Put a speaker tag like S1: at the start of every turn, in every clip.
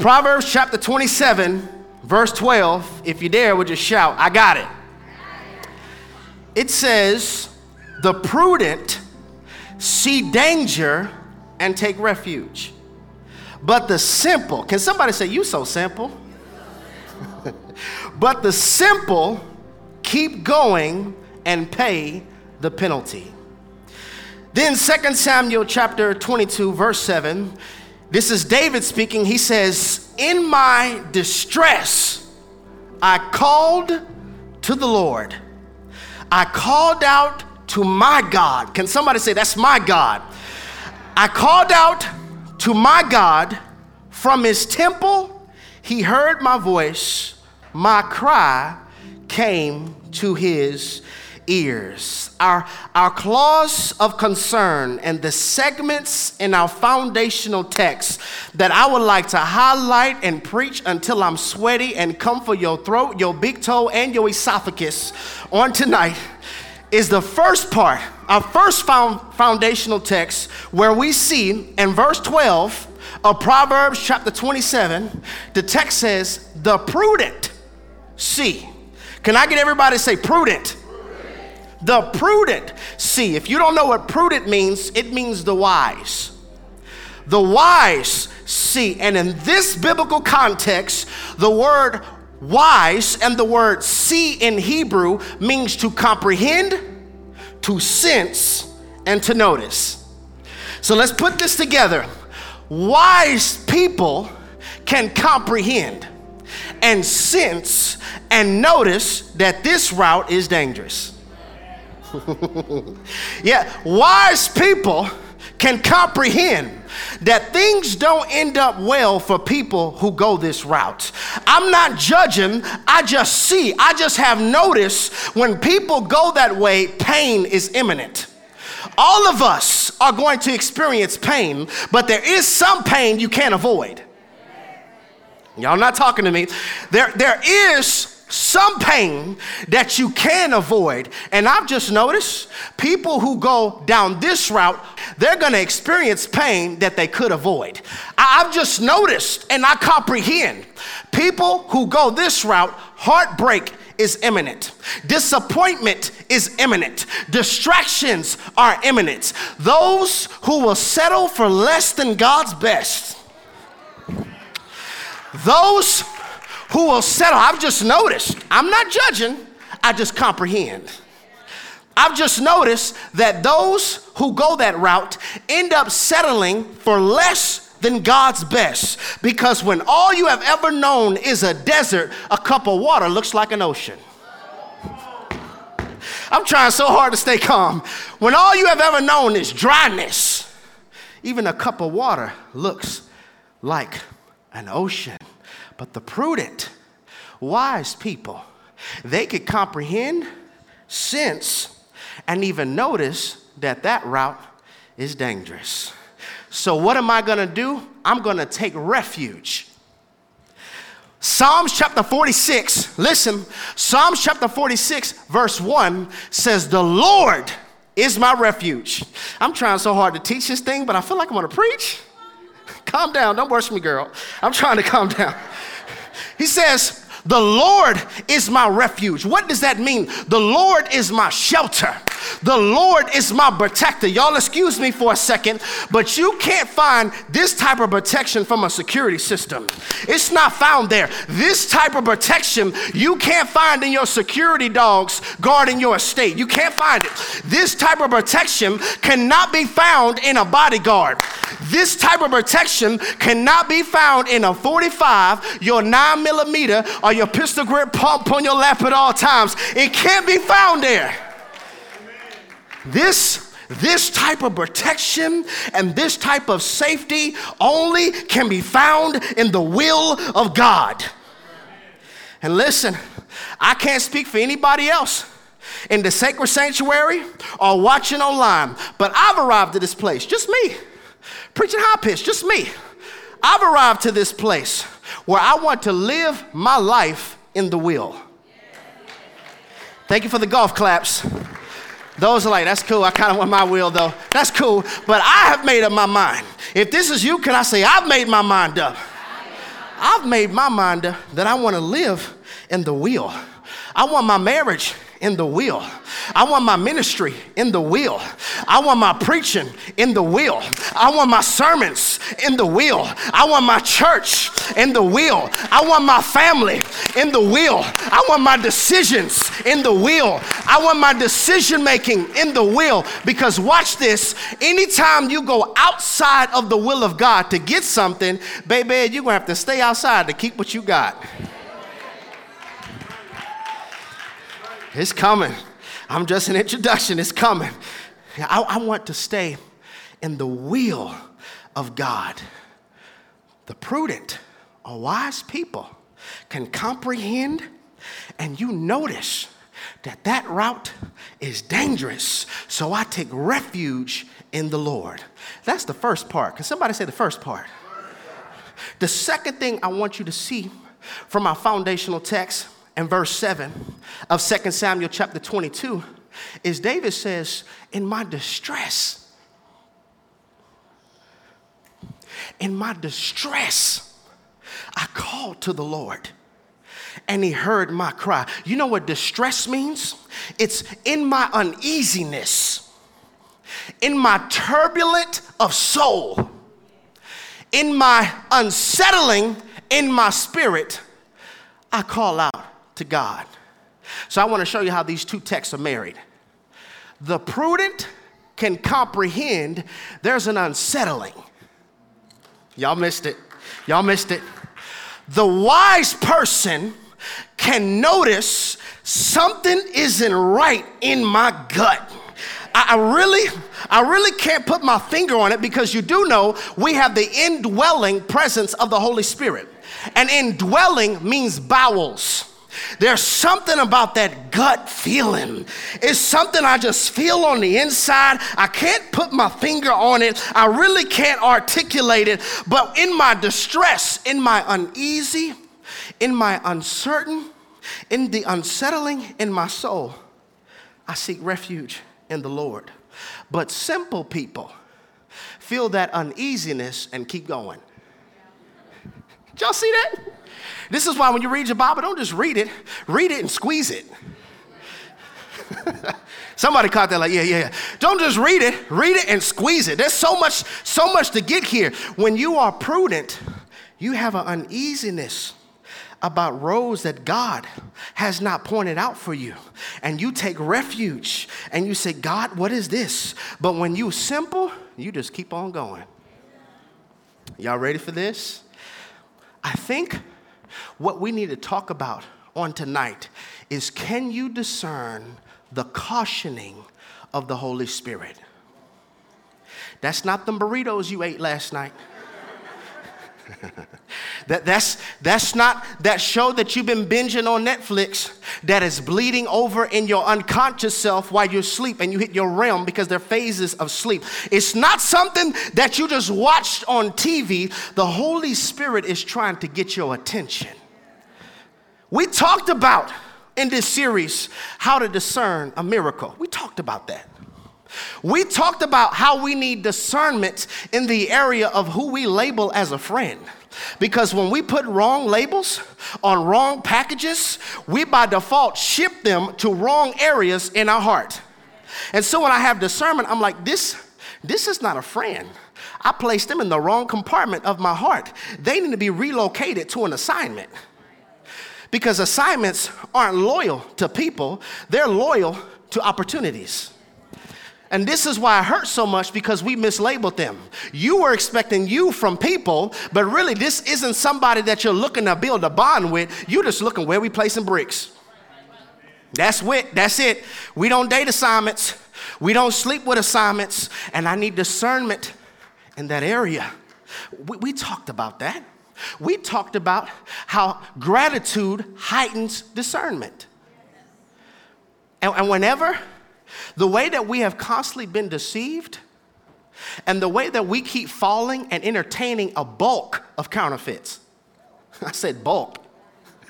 S1: Proverbs chapter 27, verse 12. If you dare, would just shout, I got it. It says, The prudent see danger and take refuge. But the simple, can somebody say, You so simple? but the simple keep going and pay the penalty. Then 2 Samuel chapter 22 verse 7, this is David speaking. He says, "In my distress I called to the Lord. I called out to my God. Can somebody say that's my God? I called out to my God from his temple. He heard my voice. My cry came to his ears. Our, our clause of concern and the segments in our foundational text that I would like to highlight and preach until I'm sweaty and come for your throat, your big toe, and your esophagus on tonight is the first part, our first found, foundational text, where we see in verse 12 of Proverbs chapter 27, the text says, The prudent see. Can I get everybody to say prudent? The prudent see. If you don't know what prudent means, it means the wise. The wise see. And in this biblical context, the word wise and the word see in Hebrew means to comprehend, to sense, and to notice. So let's put this together. Wise people can comprehend and sense and notice that this route is dangerous. yeah, wise people can comprehend that things don't end up well for people who go this route. I'm not judging, I just see, I just have noticed when people go that way, pain is imminent. All of us are going to experience pain, but there is some pain you can't avoid. Y'all not talking to me. There, there is some pain that you can avoid. And I've just noticed people who go down this route, they're to experience pain that they could avoid. I've just noticed and I comprehend people who go this route, heartbreak is imminent. Disappointment is imminent. Distractions are imminent. Those who will settle for less than God's best. Those who will settle. I've just noticed, I'm not judging, I just comprehend. I've just noticed that those who go that route end up settling for less than God's best because when all you have ever known is a desert, a cup of water looks like an ocean. I'm trying so hard to stay calm. When all you have ever known is dryness, even a cup of water looks like an ocean. But the prudent, wise people, they could comprehend, sense, and even notice that that route is dangerous. So, what am I gonna do? I'm gonna take refuge. Psalms chapter 46, listen, Psalms chapter 46, verse 1 says, The Lord is my refuge. I'm trying so hard to teach this thing, but I feel like I'm gonna preach. Calm down, don't worship me, girl. I'm trying to calm down. He says, the Lord is my refuge. What does that mean? The Lord is my shelter. The Lord is my protector. Y'all, excuse me for a second, but you can't find this type of protection from a security system. It's not found there. This type of protection you can't find in your security dogs guarding your estate. You can't find it. This type of protection cannot be found in a bodyguard. This type of protection cannot be found in a 45, your 9 millimeter, or your pistol grip pump on your lap at all times. It can't be found there. This, this type of protection and this type of safety only can be found in the will of God. And listen, I can't speak for anybody else in the sacred sanctuary or watching online, but I've arrived at this place, just me, preaching high pitch, just me. I've arrived to this place where I want to live my life in the will. Thank you for the golf claps. Those are like, that's cool. I kind of want my will though. That's cool. But I have made up my mind. If this is you, can I say, I've made my mind up? I've made my mind up that I want to live in the will. I want my marriage in the will. I want my ministry in the will. I want my preaching in the will. I want my sermons in the will. I want my church in the will. I want my family in the will. I want my decisions in the will. I want my decision making in the will. Because watch this anytime you go outside of the will of God to get something, baby, you're gonna have to stay outside to keep what you got. It's coming. I'm just an introduction. It's coming. I, I want to stay in the will of God. The prudent or wise people can comprehend and you notice that that route is dangerous. So I take refuge in the Lord. That's the first part. Can somebody say the first part? The second thing I want you to see from our foundational text and verse 7 of 2 Samuel chapter 22 is David says, In my distress, in my distress, I called to the Lord and he heard my cry. You know what distress means? It's in my uneasiness, in my turbulent of soul, in my unsettling in my spirit, I call out to God. So I want to show you how these two texts are married. The prudent can comprehend there's an unsettling. Y'all missed it. Y'all missed it. The wise person can notice something isn't right in my gut. I, really, I really can't put my finger on it because you do know we have the indwelling presence of the Holy Spirit. And indwelling means bowels. There's something about that gut feeling. It's something I just feel on the inside. I can't put my finger on it. I really can't articulate it. But in my distress, in my uneasy, in my uncertain, in the unsettling in my soul, I seek refuge in the Lord. But simple people feel that uneasiness and keep going. Did y'all see that? This is why when you read your Bible, don't just read it, read it and squeeze it. Somebody caught that like, yeah, yeah, yeah. Don't just read it, read it and squeeze it. There's so much, so much to get here. When you are prudent, you have an uneasiness about roads that God has not pointed out for you. And you take refuge and you say, God, what is this? But when you simple, you just keep on going. Y'all ready for this? I think what we need to talk about on tonight is can you discern the cautioning of the Holy Spirit? That's not the burritos you ate last night. That, that's, that's not that show that you've been binging on Netflix that is bleeding over in your unconscious self while you sleep and you hit your REM because they're phases of sleep. It's not something that you just watched on TV. The Holy Spirit is trying to get your attention. We talked about in this series how to discern a miracle. We talked about that. We talked about how we need discernment in the area of who we label as a friend. Because when we put wrong labels on wrong packages, we by default ship them to wrong areas in our heart. And so when I have discernment, I'm like, this, this is not a friend. I placed them in the wrong compartment of my heart. They need to be relocated to an assignment. Because assignments aren't loyal to people, they're loyal to opportunities. And this is why it hurts so much because we mislabeled them. You were expecting you from people, but really this isn't somebody that you're looking to build a bond with. You're just looking where we placing bricks. That's it. That's it. We don't date assignments. We don't sleep with assignments. And I need discernment in that area. We, we talked about that. We talked about how gratitude heightens discernment. And, and whenever the way that we have constantly been deceived and the way that we keep falling and entertaining a bulk of counterfeits. I said bulk.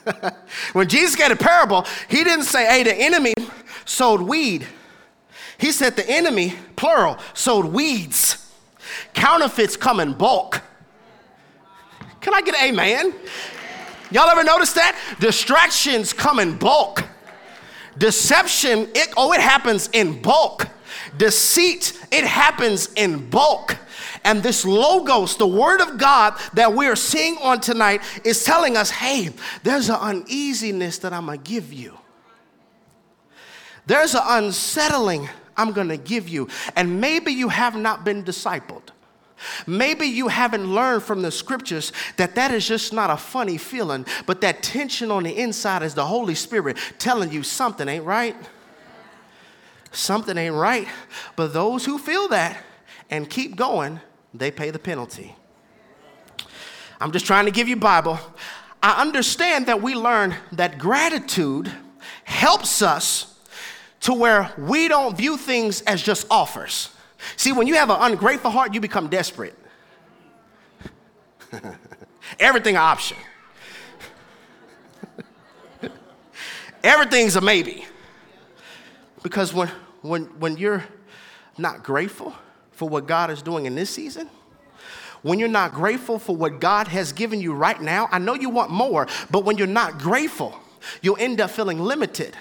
S1: when Jesus gave a parable, he didn't say, hey, the enemy sowed weed. He said the enemy, plural, sowed weeds. Counterfeits come in bulk. Can I get an amen? Y'all ever notice that? Distractions come in bulk. Deception, it, oh, it happens in bulk. Deceit, it happens in bulk. And this logos, the word of God that we are seeing on tonight, is telling us hey, there's an uneasiness that I'm gonna give you. There's an unsettling I'm gonna give you. And maybe you have not been discipled. Maybe you haven't learned from the scriptures that that is just not a funny feeling, but that tension on the inside is the Holy Spirit telling you something ain't right. Something ain't right. But those who feel that and keep going, they pay the penalty. I'm just trying to give you Bible. I understand that we learn that gratitude helps us to where we don't view things as just offers. See, when you have an ungrateful heart, you become desperate. Everything an option. Everything's a maybe. Because when, when, when you're not grateful for what God is doing in this season, when you're not grateful for what God has given you right now, I know you want more, but when you're not grateful, you'll end up feeling limited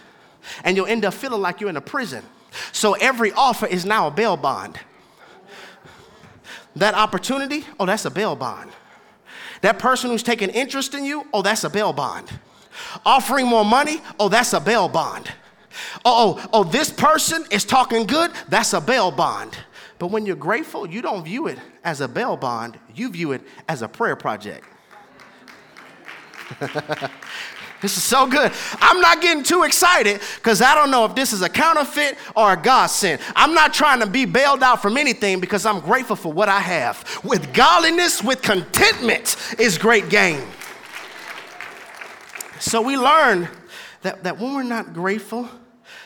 S1: and you'll end up feeling like you're in a prison. So every offer is now a bail bond. That opportunity, oh, that's a bail bond. That person who's taking interest in you, oh, that's a bail bond. Offering more money, oh, that's a bail bond. Oh, oh, oh, this person is talking good, that's a bail bond. But when you're grateful, you don't view it as a bail bond, you view it as a prayer project. This is so good. I'm not getting too excited because I don't know if this is a counterfeit or a godsend. I'm not trying to be bailed out from anything because I'm grateful for what I have. With godliness, with contentment is great gain. So we learn that, that when we're not grateful,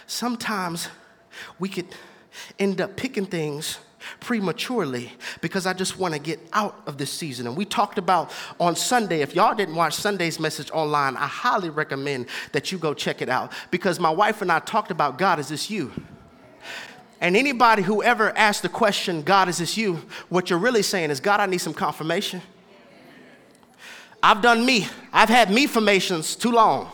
S1: sometimes we could end up picking things prematurely because I just want to get out of this season. And we talked about on Sunday, if y'all didn't watch Sunday's message online, I highly recommend that you go check it out because my wife and I talked about God, is this you? And anybody who ever asked the question, God, is this you? What you're really saying is, God, I need some confirmation. I've done me. I've had me formations too long.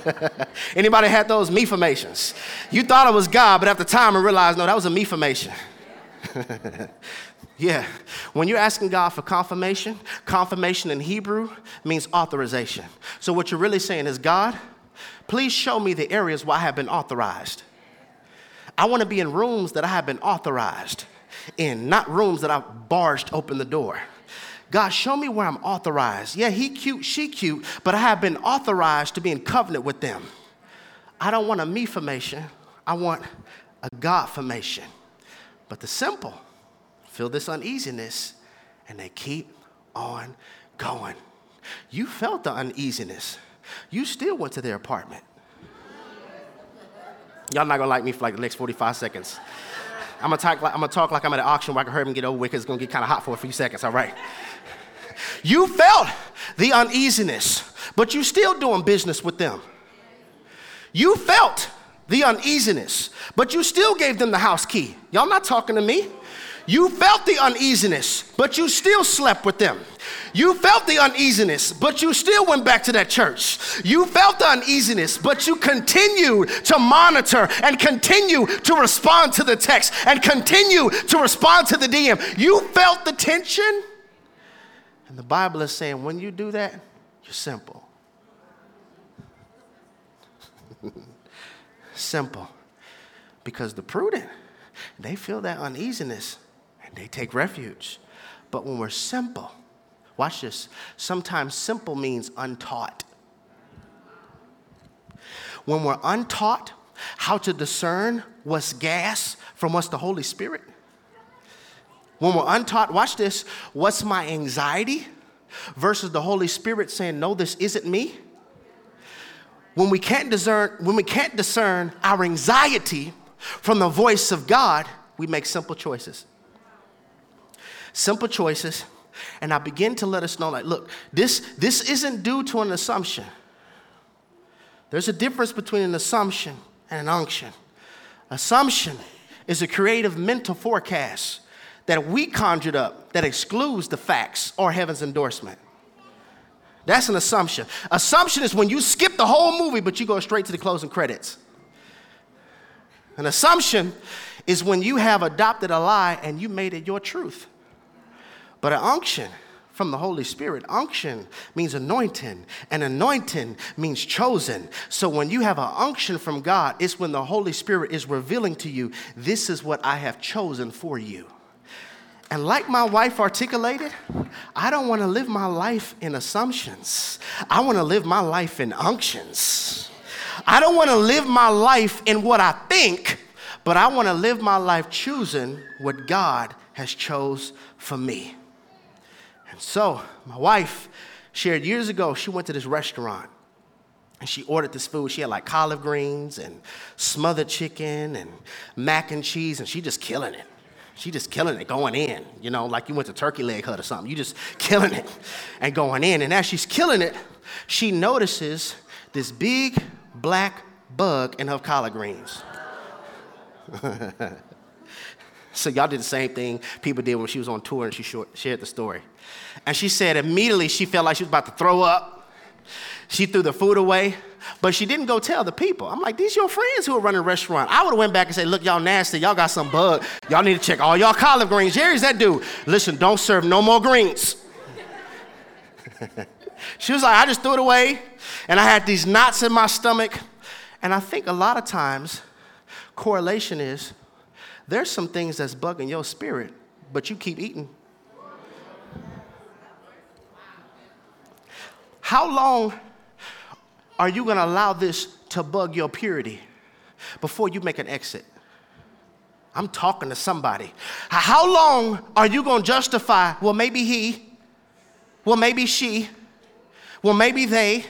S1: Anybody had those me formations? You thought it was God, but after time I realized, no, that was a me formation. yeah. When you're asking God for confirmation, confirmation in Hebrew means authorization. So what you're really saying is, God, please show me the areas where I have been authorized. I want to be in rooms that I have been authorized in, not rooms that I've barged open the door. God, show me where I'm authorized. Yeah, he cute, she cute, but I have been authorized to be in covenant with them. I don't want a me formation, I want a God formation. But the simple feel this uneasiness and they keep on going. You felt the uneasiness. You still went to their apartment. Y'all not gonna like me for like the next 45 seconds. I'm gonna talk like I'm, gonna talk like I'm at an auction where I can hurry and get over with because it's gonna get kind of hot for a few seconds, all right? You felt the uneasiness, but you still doing business with them. You felt the uneasiness, but you still gave them the house key. Y'all not talking to me. You felt the uneasiness, but you still slept with them. You felt the uneasiness, but you still went back to that church. You felt the uneasiness, but you continued to monitor and continue to respond to the text and continue to respond to the DM. You felt the tension. And the Bible is saying when you do that, you're simple. simple. Because the prudent, they feel that uneasiness and they take refuge. But when we're simple, watch this, sometimes simple means untaught. When we're untaught how to discern what's gas from what's the Holy Spirit, when we're untaught, watch this, what's my anxiety versus the Holy Spirit saying, No, this isn't me when we can't discern, when we can't discern our anxiety from the voice of God, we make simple choices. Simple choices. And I begin to let us know, like, look, this, this isn't due to an assumption. There's a difference between an assumption and an unction. Assumption is a creative mental forecast that we conjured up that excludes the facts or heaven's endorsement. That's an assumption. Assumption is when you skip the whole movie, but you go straight to the closing credits. An assumption is when you have adopted a lie and you made it your truth. But an unction from the Holy Spirit, unction means anointing, and anointing means chosen. So when you have an unction from God, it's when the Holy Spirit is revealing to you, this is what I have chosen for you. And like my wife articulated, I don't want to live my life in assumptions. I want to live my life in unctions. I don't want to live my life in what I think, but I want to live my life choosing what God has chose for me. And so, my wife shared years ago, she went to this restaurant and she ordered this food. She had like collard greens and smothered chicken and mac and cheese, and she just killing it. She just killing it, going in, you know, like you went to Turkey Leg Hut or something. You just killing it and going in. And as she's killing it, she notices this big black bug in her collard greens. so y'all did the same thing people did when she was on tour and she shared the story. And she said immediately she felt like she was about to throw up. She threw the food away. But she didn't go tell the people. I'm like, these your friends who are running a restaurant. I would have went back and said, look, y'all nasty. Y'all got some bug. Y'all need to check all y'all collard greens. Jerry's that dude. Listen, don't serve no more greens. she was like, I just threw it away. And I had these knots in my stomach. And I think a lot of times, correlation is there's some things that's bugging your spirit, but you keep eating. How long are you going to allow this to bug your purity before you make an exit? I'm talking to somebody. How long are you going to justify, well, maybe he, well, maybe she, well, maybe they,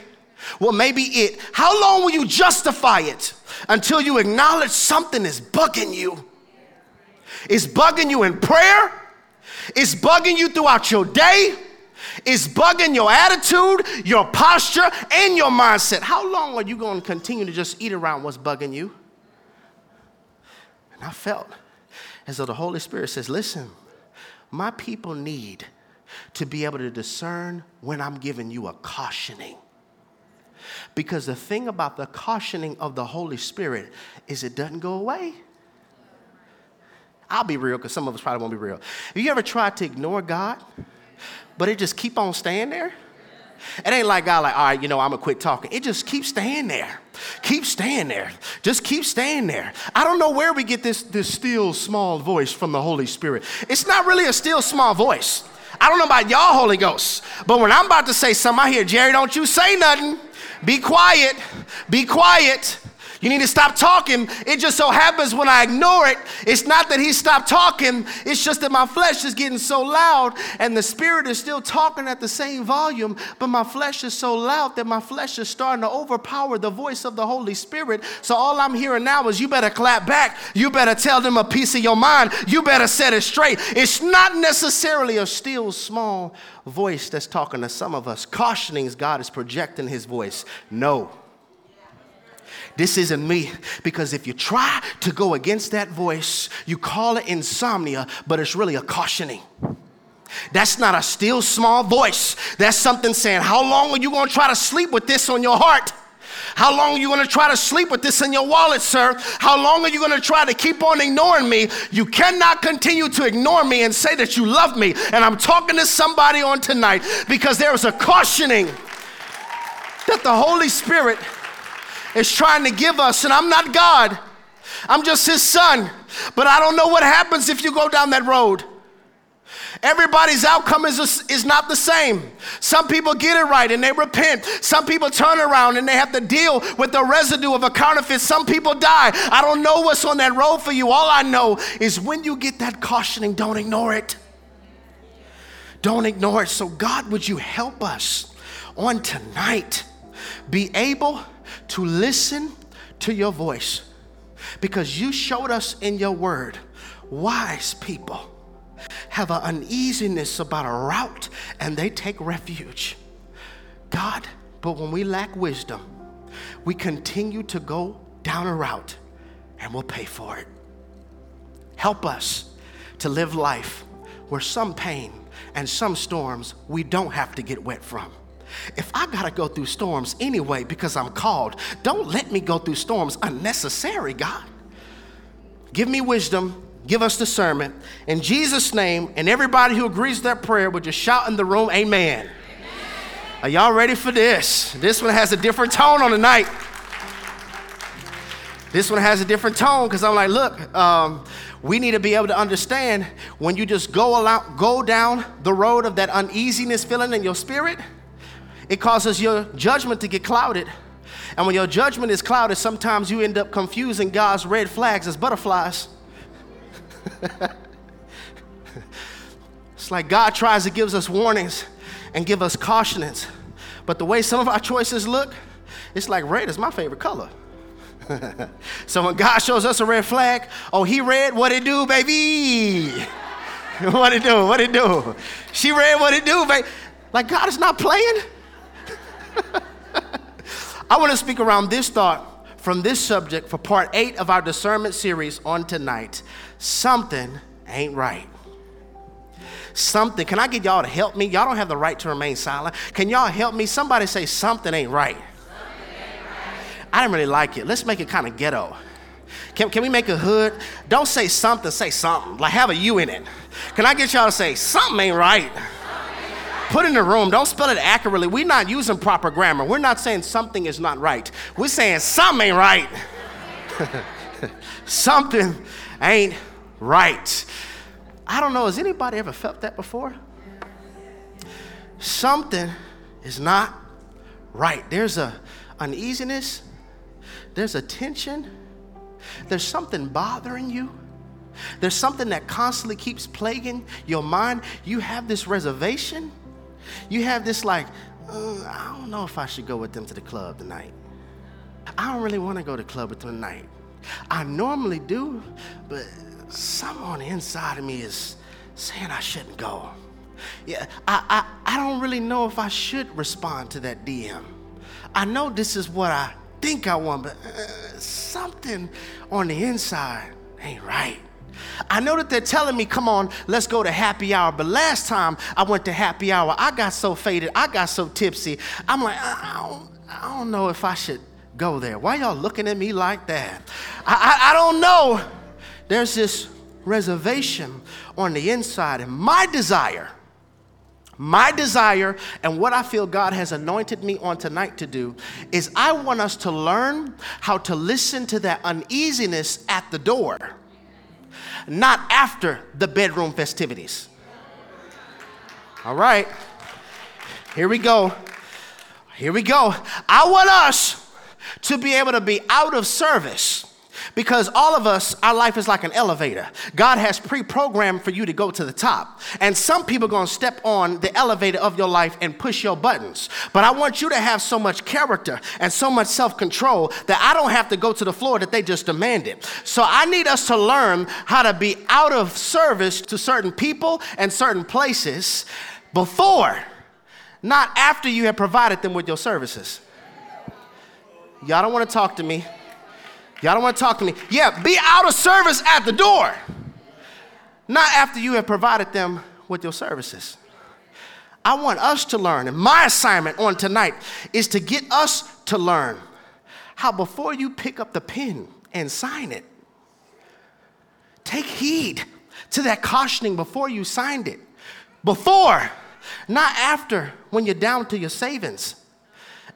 S1: well, maybe it? How long will you justify it until you acknowledge something is bugging you? It's bugging you in prayer, it's bugging you throughout your day is bugging your attitude, your posture, and your mindset. How long are you going to continue to just eat around what's bugging you? And I felt as though the Holy Spirit says, Listen, my people need to be able to discern when I'm giving you a cautioning. Because the thing about the cautioning of the Holy Spirit is it doesn't go away. I'll be real because some of us probably won't be real. Have you ever tried to ignore God? But it just keep on staying there. It ain't like God, like, all right, you know, I'm gonna quit talking. It just keeps staying there. Keep staying there. Just keep staying there. I don't know where we get this, this still small voice from the Holy Spirit. It's not really a still small voice. I don't know about y'all, Holy Ghost, but when I'm about to say something, I hear, Jerry, don't you say nothing. Be quiet. Be quiet. You need to stop talking. It just so happens when I ignore it, it's not that he stopped talking, it's just that my flesh is getting so loud and the spirit is still talking at the same volume, but my flesh is so loud that my flesh is starting to overpower the voice of the Holy Spirit. So all I'm hearing now is you better clap back. You better tell them a piece of your mind. You better set it straight. It's not necessarily a still small voice that's talking to some of us. Cautioning God is projecting his voice. No. This isn't me. Because if you try to go against that voice, you call it insomnia, but it's really a cautioning. That's not a still small voice. That's something saying, How long are you going to try to sleep with this on your heart? How long are you going to try to sleep with this in your wallet, sir? How long are you going to try to keep on ignoring me? You cannot continue to ignore me and say that you love me. And I'm talking to somebody on tonight because there is a cautioning that the Holy Spirit is trying to give us, and I'm not God, I'm just His Son. But I don't know what happens if you go down that road. Everybody's outcome is, is not the same. Some people get it right and they repent. Some people turn around and they have to deal with the residue of a counterfeit. Some people die. I don't know what's on that road for you. All I know is when you get that cautioning, don't ignore it. Don't ignore it. So, God, would you help us on tonight be able to listen to your voice because you showed us in your word wise people have an uneasiness about a route and they take refuge. God, but when we lack wisdom, we continue to go down a route and we'll pay for it. Help us to live life where some pain and some storms we don't have to get wet from. If I gotta go through storms anyway because I'm called, don't let me go through storms unnecessary, God. Give me wisdom, give us discernment. In Jesus' name, and everybody who agrees with that prayer would just shout in the room, Amen. amen. Are y'all ready for this? This one has a different tone on the night. This one has a different tone because I'm like, look, um, we need to be able to understand when you just go, along, go down the road of that uneasiness feeling in your spirit it causes your judgment to get clouded. And when your judgment is clouded, sometimes you end up confusing God's red flags as butterflies. it's like God tries to give us warnings and give us cautionings. But the way some of our choices look, it's like red is my favorite color. so when God shows us a red flag, oh, he red, what it do, baby? what it do? What it do? She read what it do, baby. Like God is not playing. I want to speak around this thought from this subject for part eight of our discernment series on tonight. Something ain't right. Something. Can I get y'all to help me? Y'all don't have the right to remain silent. Can y'all help me? Somebody say something ain't right. I didn't really like it. Let's make it kind of ghetto. Can, can we make a hood? Don't say something, say something. Like have a you in it. Can I get y'all to say something ain't right? Put in the room, don't spell it accurately. We're not using proper grammar. We're not saying something is not right. We're saying something ain't right. something ain't right. I don't know, has anybody ever felt that before? Something is not right. There's a uneasiness, there's a tension, there's something bothering you. There's something that constantly keeps plaguing your mind. You have this reservation you have this like, uh, I don't know if I should go with them to the club tonight. I don't really want to go to the club with them tonight. I normally do, but something on the inside of me is saying I shouldn't go. Yeah, I, I, I don't really know if I should respond to that DM. I know this is what I think I want, but uh, something on the inside ain't right. I know that they're telling me, come on, let's go to happy hour. But last time I went to happy hour, I got so faded, I got so tipsy. I'm like, I don't, I don't know if I should go there. Why y'all looking at me like that? I, I, I don't know. There's this reservation on the inside, and my desire. My desire and what I feel God has anointed me on tonight to do is I want us to learn how to listen to that uneasiness at the door not after the bedroom festivities. All right, here we go. Here we go. I want us to be able to be out of service because all of us, our life is like an elevator. God has pre programmed for you to go to the top. And some people are going to step on the elevator of your life and push your buttons. But I want you to have so much character and so much self control that I don't have to go to the floor that they just demanded. So I need us to learn how to be out of service to certain people and certain places before, not after you have provided them with your services. Y'all don't want to talk to me. Y'all don't want to talk to me. Yeah, be out of service at the door, not after you have provided them with your services. I want us to learn, and my assignment on tonight is to get us to learn how before you pick up the pen and sign it, take heed to that cautioning before you signed it. Before, not after when you're down to your savings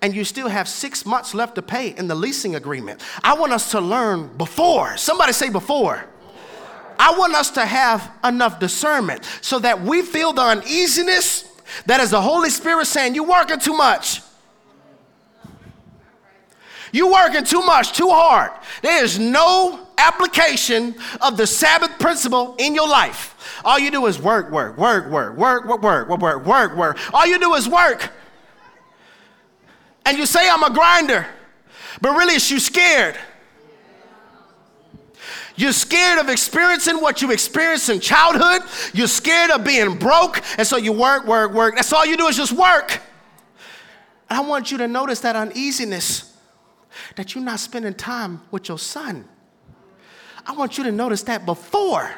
S1: and you still have six months left to pay in the leasing agreement. I want us to learn before. Somebody say before. I want us to have enough discernment so that we feel the uneasiness that is the Holy Spirit saying, You're working too much. You're working too much, too hard. There is no application of the Sabbath principle in your life. All you do is work, work, work, work, work, work, work, work, work, work, work. All you do is work and you say, I'm a grinder, but really it's you scared. You're scared of experiencing what you experienced in childhood. You're scared of being broke, and so you work, work, work. That's all you do is just work. I want you to notice that uneasiness that you're not spending time with your son. I want you to notice that before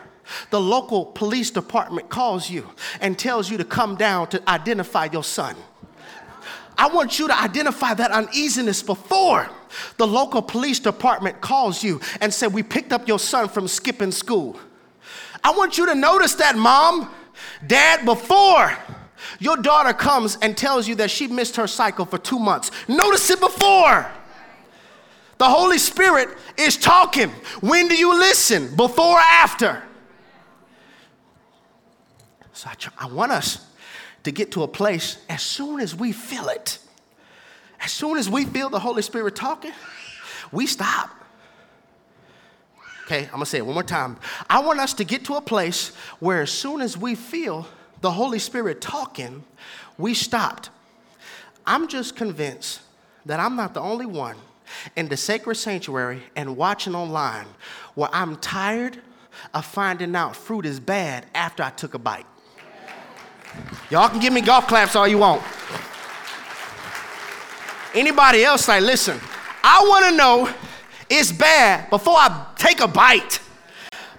S1: the local police department calls you and tells you to come down to identify your son. I want you to identify that uneasiness before the local police department calls you and say, We picked up your son from skipping school. I want you to notice that, mom, dad, before your daughter comes and tells you that she missed her cycle for two months. Notice it before. The Holy Spirit is talking. When do you listen? Before or after? So I, I want us to get to a place as soon as we feel it, as soon as we feel the Holy Spirit talking, we stop. Okay, I'm gonna say it one more time. I want us to get to a place where as soon as we feel the Holy Spirit talking, we stopped. I'm just convinced that I'm not the only one in the sacred sanctuary and watching online where I'm tired of finding out fruit is bad after I took a bite. Y'all can give me golf claps all you want. Anybody else like, listen, I want to know it's bad before I take a bite.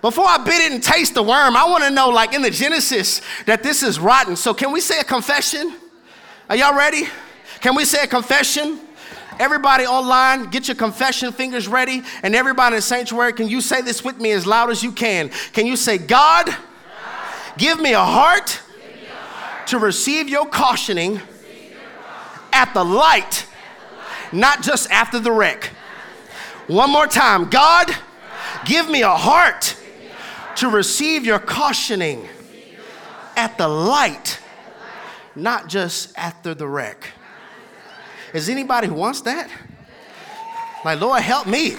S1: Before I bit it and taste the worm, I want to know, like in the Genesis, that this is rotten. So, can we say a confession? Are y'all ready? Can we say a confession? Everybody online, get your confession fingers ready. And everybody in the sanctuary, can you say this with me as loud as you can? Can you say, God, God give me a heart, me a heart to receive your cautioning, at, the light, not just after the wreck. One more time. God, God give me a heart to receive your cautioning at the light, not just after the wreck. Is anybody who wants that? Like, Lord, help me.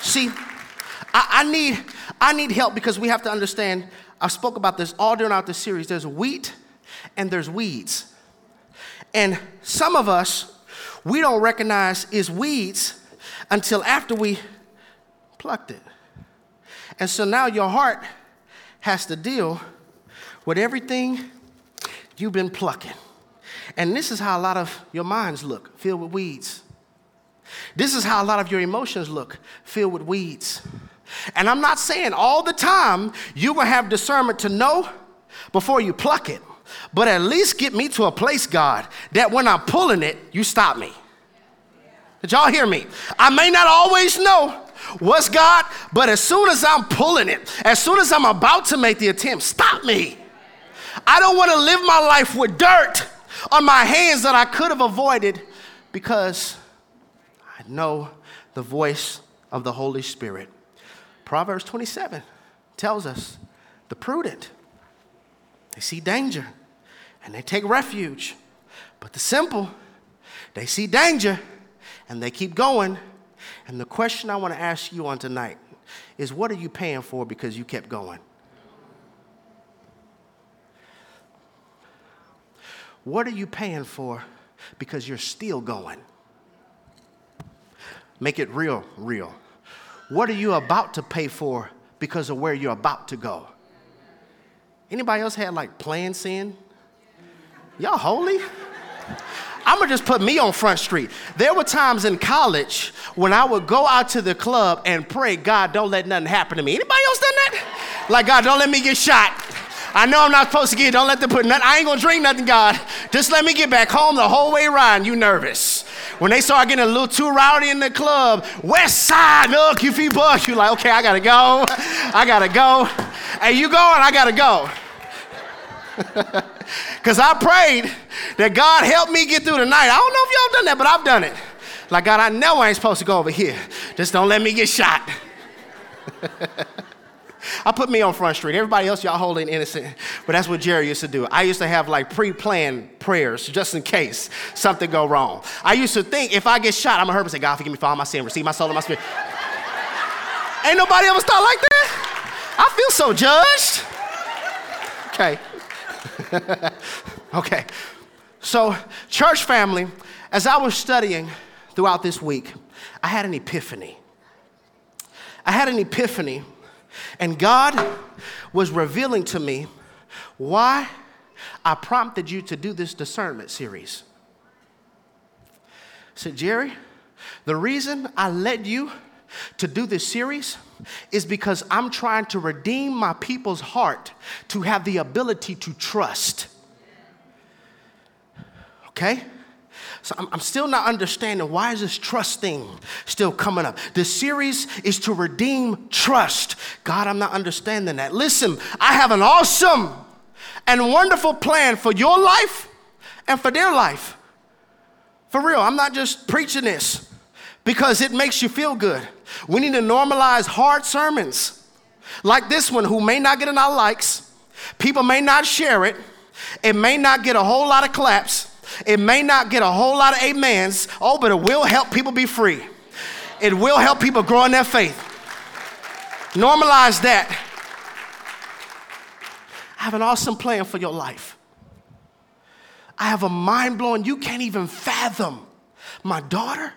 S1: See, I, I, need, I need help because we have to understand. I spoke about this all during the series. There's wheat and there's weeds. And some of us, we don't recognize is weeds until after we plucked it. And so now your heart has to deal with everything you've been plucking. And this is how a lot of your minds look, filled with weeds. This is how a lot of your emotions look, filled with weeds. And I'm not saying all the time you're gonna have discernment to know before you pluck it, but at least get me to a place, God, that when I'm pulling it, you stop me. Did y'all hear me? I may not always know What's God? But as soon as I'm pulling it, as soon as I'm about to make the attempt, stop me. I don't want to live my life with dirt on my hands that I could have avoided because I know the voice of the Holy Spirit. Proverbs 27 tells us the prudent, they see danger and they take refuge. But the simple, they see danger and they keep going and the question I want to ask you on tonight is what are you paying for because you kept going? What are you paying for because you're still going? Make it real, real. What are you about to pay for because of where you're about to go? Anybody else had like planned sin? Y'all holy? I'm gonna just put me on Front Street. There were times in college when I would go out to the club and pray, God, don't let nothing happen to me. Anybody else done that? Like, God, don't let me get shot. I know I'm not supposed to get, don't let them put nothing, I ain't gonna drink nothing, God. Just let me get back home the whole way around. You nervous. When they start getting a little too rowdy in the club, West Side, look, you feel bug, you like, okay, I gotta go. I gotta go. Hey, you going? I gotta go. Because I prayed that God help me get through the night. I don't know if y'all done that, but I've done it. Like, God, I know I ain't supposed to go over here. Just don't let me get shot. I put me on Front Street. Everybody else, y'all holding innocent. But that's what Jerry used to do. I used to have like pre-planned prayers just in case something go wrong. I used to think if I get shot, I'm gonna say, God, forgive me for all my sin, receive my soul and my spirit. Ain't nobody ever thought like that? I feel so judged. Okay. okay. So, church family, as I was studying throughout this week, I had an epiphany. I had an epiphany, and God was revealing to me why I prompted you to do this discernment series. I said, Jerry, the reason I led you to do this series is because I'm trying to redeem my people's heart to have the ability to trust. Okay? So I'm, I'm, still not understanding why is this trust thing still coming up. This series is to redeem trust. God, I'm not understanding that. Listen, I have an awesome and wonderful plan for your life and for their life. For real, I'm not just preaching this because it makes you feel good. We need to normalize hard sermons like this one, who may not get enough likes, people may not share it, it may not get a whole lot of claps, it may not get a whole lot of amens. Oh, but it will help people be free. It will help people grow in their faith. Normalize that. I have an awesome plan for your life. I have a mind blowing, you can't even fathom. My daughter,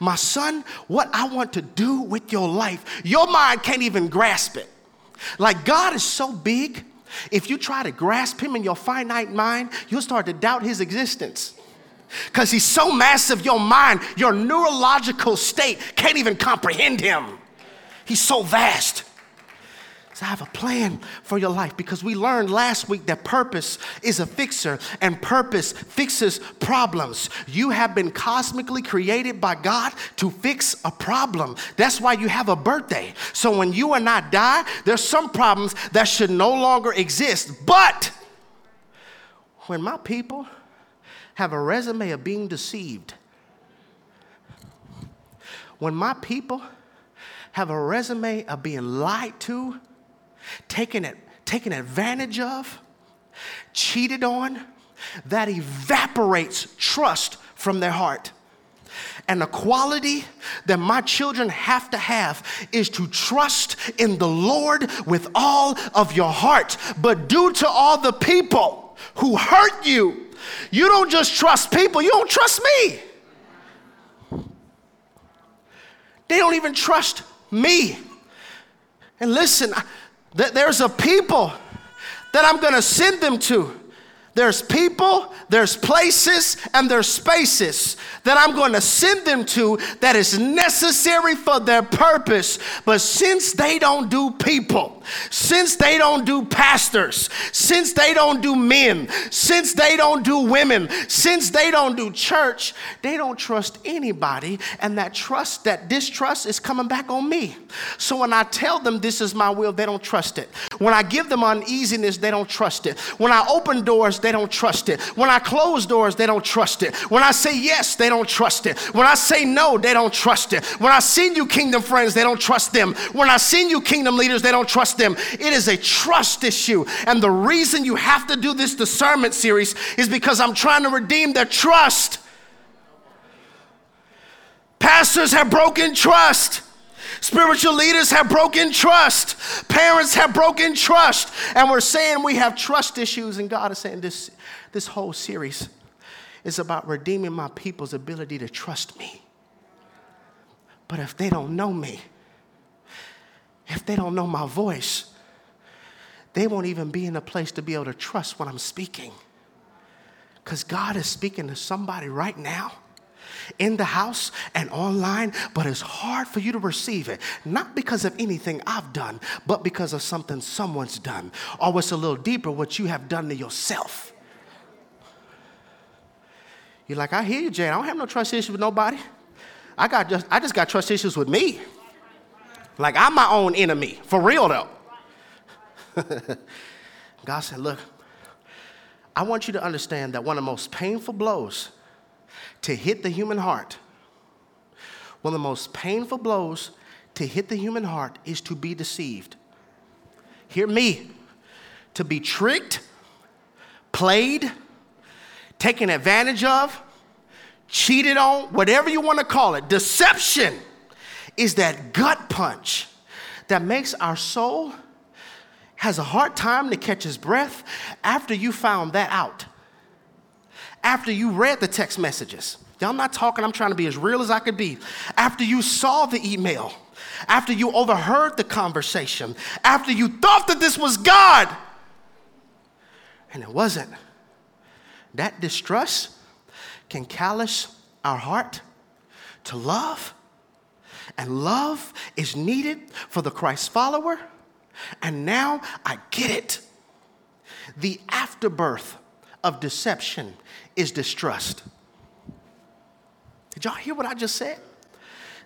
S1: my son, what I want to do with your life. Your mind can't even grasp it. Like God is so big, if you try to grasp him in your finite mind, you'll start to doubt his existence. Because he's so massive, your mind, your neurological state can't even comprehend him. He's so vast. I have a plan for your life because we learned last week that purpose is a fixer and purpose fixes problems. You have been cosmically created by God to fix a problem. That's why you have a birthday. So when you and I die, there's some problems that should no longer exist. But when my people have a resume of being deceived, when my people have a resume of being lied to, taken, it, taken advantage of, cheated on, that evaporates trust from their heart. And the quality that my children have to have is to trust in the Lord with all of your heart. But due to all the people who hurt you, you don't just trust people, you don't trust me. They don't even trust me. And listen, there's a people that I'm gonna send them to. There's people, there's places, and there's spaces that I'm going to send them to that is necessary for their purpose. But since they don't do people, since they don't do pastors, since they don't do men, since they don't do women, since they don't do church, they don't trust anybody. And that trust, that distrust is coming back on me. So when I tell them this is my will, they don't trust it. When I give them uneasiness, they don't trust it. When I open doors, they don't trust it. When I close doors, they don't trust it. When I say yes, they don't trust it. When I say no, they don't trust it. When I send you kingdom friends, they don't trust them. When I send you kingdom leaders, they don't trust them. It is a trust issue. And the reason you have to do this discernment series is because I'm trying to redeem their trust. Pastors have broken trust. Spiritual leaders have broken trust. Parents have broken trust. And we're saying we have trust issues, and God is saying this, this whole series is about redeeming my people's ability to trust me. But if they don't know me, if they don't know my voice, they won't even be in a place to be able to trust what I'm speaking. Because God is speaking to somebody right now in the house and online, but it's hard for you to receive it. Not because of anything I've done, but because of something someone's done. Or what's a little deeper, what you have done to yourself. You're like, I hear you, Jay. I don't have no trust issues with nobody. I got just I just got trust issues with me. Like I'm my own enemy. For real though. God said, look, I want you to understand that one of the most painful blows to hit the human heart, one of the most painful blows to hit the human heart is to be deceived. Hear me. To be tricked, played, taken advantage of, cheated on, whatever you want to call it. Deception is that gut punch that makes our soul has a hard time to catch his breath after you found that out after you read the text messages. Y'all, I'm not talking, I'm trying to be as real as I could be. After you saw the email, after you overheard the conversation, after you thought that this was God, and it wasn't. That distrust can callous our heart to love And love is needed for the Christ follower. And now I get it. The afterbirth of deception is distrust. Did y'all hear what I just said?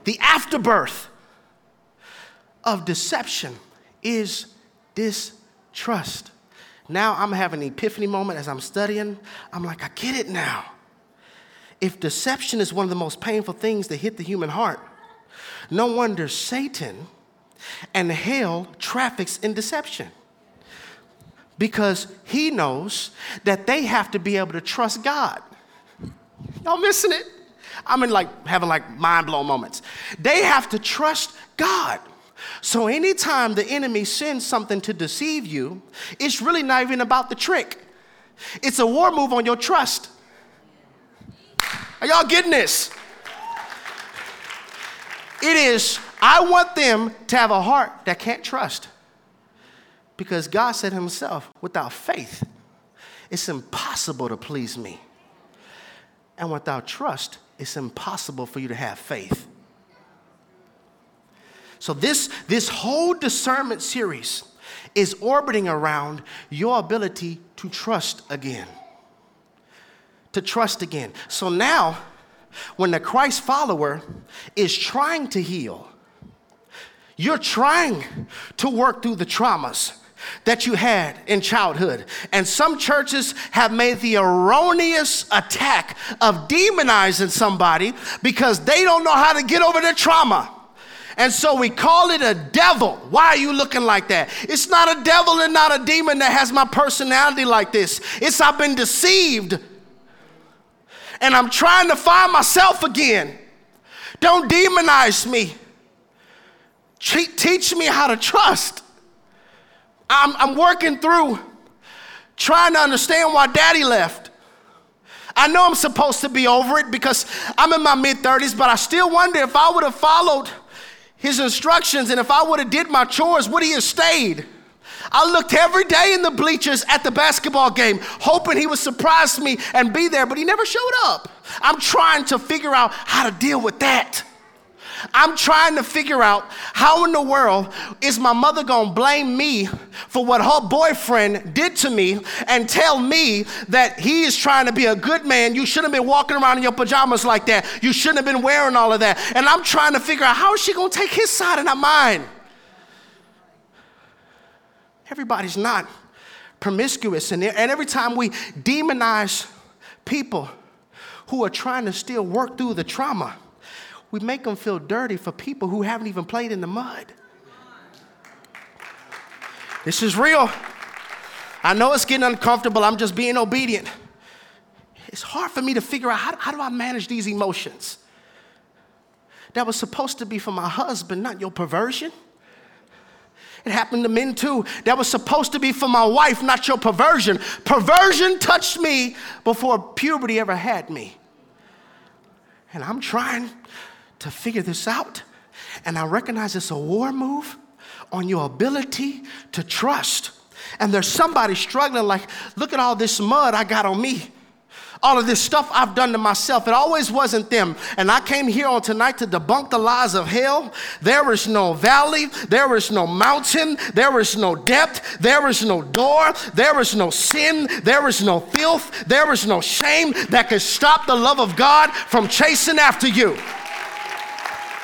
S1: The afterbirth of deception is distrust. Now I'm having an epiphany moment as I'm studying. I'm like, I get it now. If deception is one of the most painful things that hit the human heart, no wonder Satan and hell traffics in deception. Because he knows that they have to be able to trust God. Y'all missing it? I'm in like having like mind blown moments. They have to trust God. So anytime the enemy sends something to deceive you, it's really not even about the trick. It's a war move on your trust. Are y'all getting this? It is, I want them to have a heart that can't trust. Because God said Himself, without faith, it's impossible to please me. And without trust, it's impossible for you to have faith. So, this, this whole discernment series is orbiting around your ability to trust again. To trust again. So now, when the Christ follower is trying to heal, you're trying to work through the traumas that you had in childhood. And some churches have made the erroneous attack of demonizing somebody because they don't know how to get over their trauma. And so we call it a devil. Why are you looking like that? It's not a devil and not a demon that has my personality like this. It's I've been deceived and I'm trying to find myself again. Don't demonize me. Teach me how to trust. I'm, I'm working through trying to understand why daddy left. I know I'm supposed to be over it because I'm in my mid 30s, but I still wonder if I would have followed his instructions and if I would have did my chores, would he have stayed? I looked every day in the bleachers at the basketball game, hoping he would surprise me and be there, but he never showed up. I'm trying to figure out how to deal with that. I'm trying to figure out how in the world is my mother gonna blame me for what her boyfriend did to me and tell me that he is trying to be a good man. You shouldn't have been walking around in your pajamas like that. You shouldn't have been wearing all of that. And I'm trying to figure out how is she gonna take his side and not mine? Everybody's not promiscuous. And, and every time we demonize people who are trying to still work through the trauma, we make them feel dirty for people who haven't even played in the mud. This is real. I know it's getting uncomfortable. I'm just being obedient. It's hard for me to figure out how, how do I manage these emotions? That was supposed to be for my husband, not your perversion. It happened to men too. That was supposed to be for my wife, not your perversion. Perversion touched me before puberty ever had me. And I'm trying to figure this out. And I recognize it's a war move on your ability to trust. And there's somebody struggling, like, look at all this mud I got on me all of this stuff I've done to myself. It always wasn't them. And I came here on tonight to debunk the lies of hell. There is no valley, there is no mountain, there is no depth, there is no door, there is no sin, there is no filth, there is no shame that can stop the love of God from chasing after you.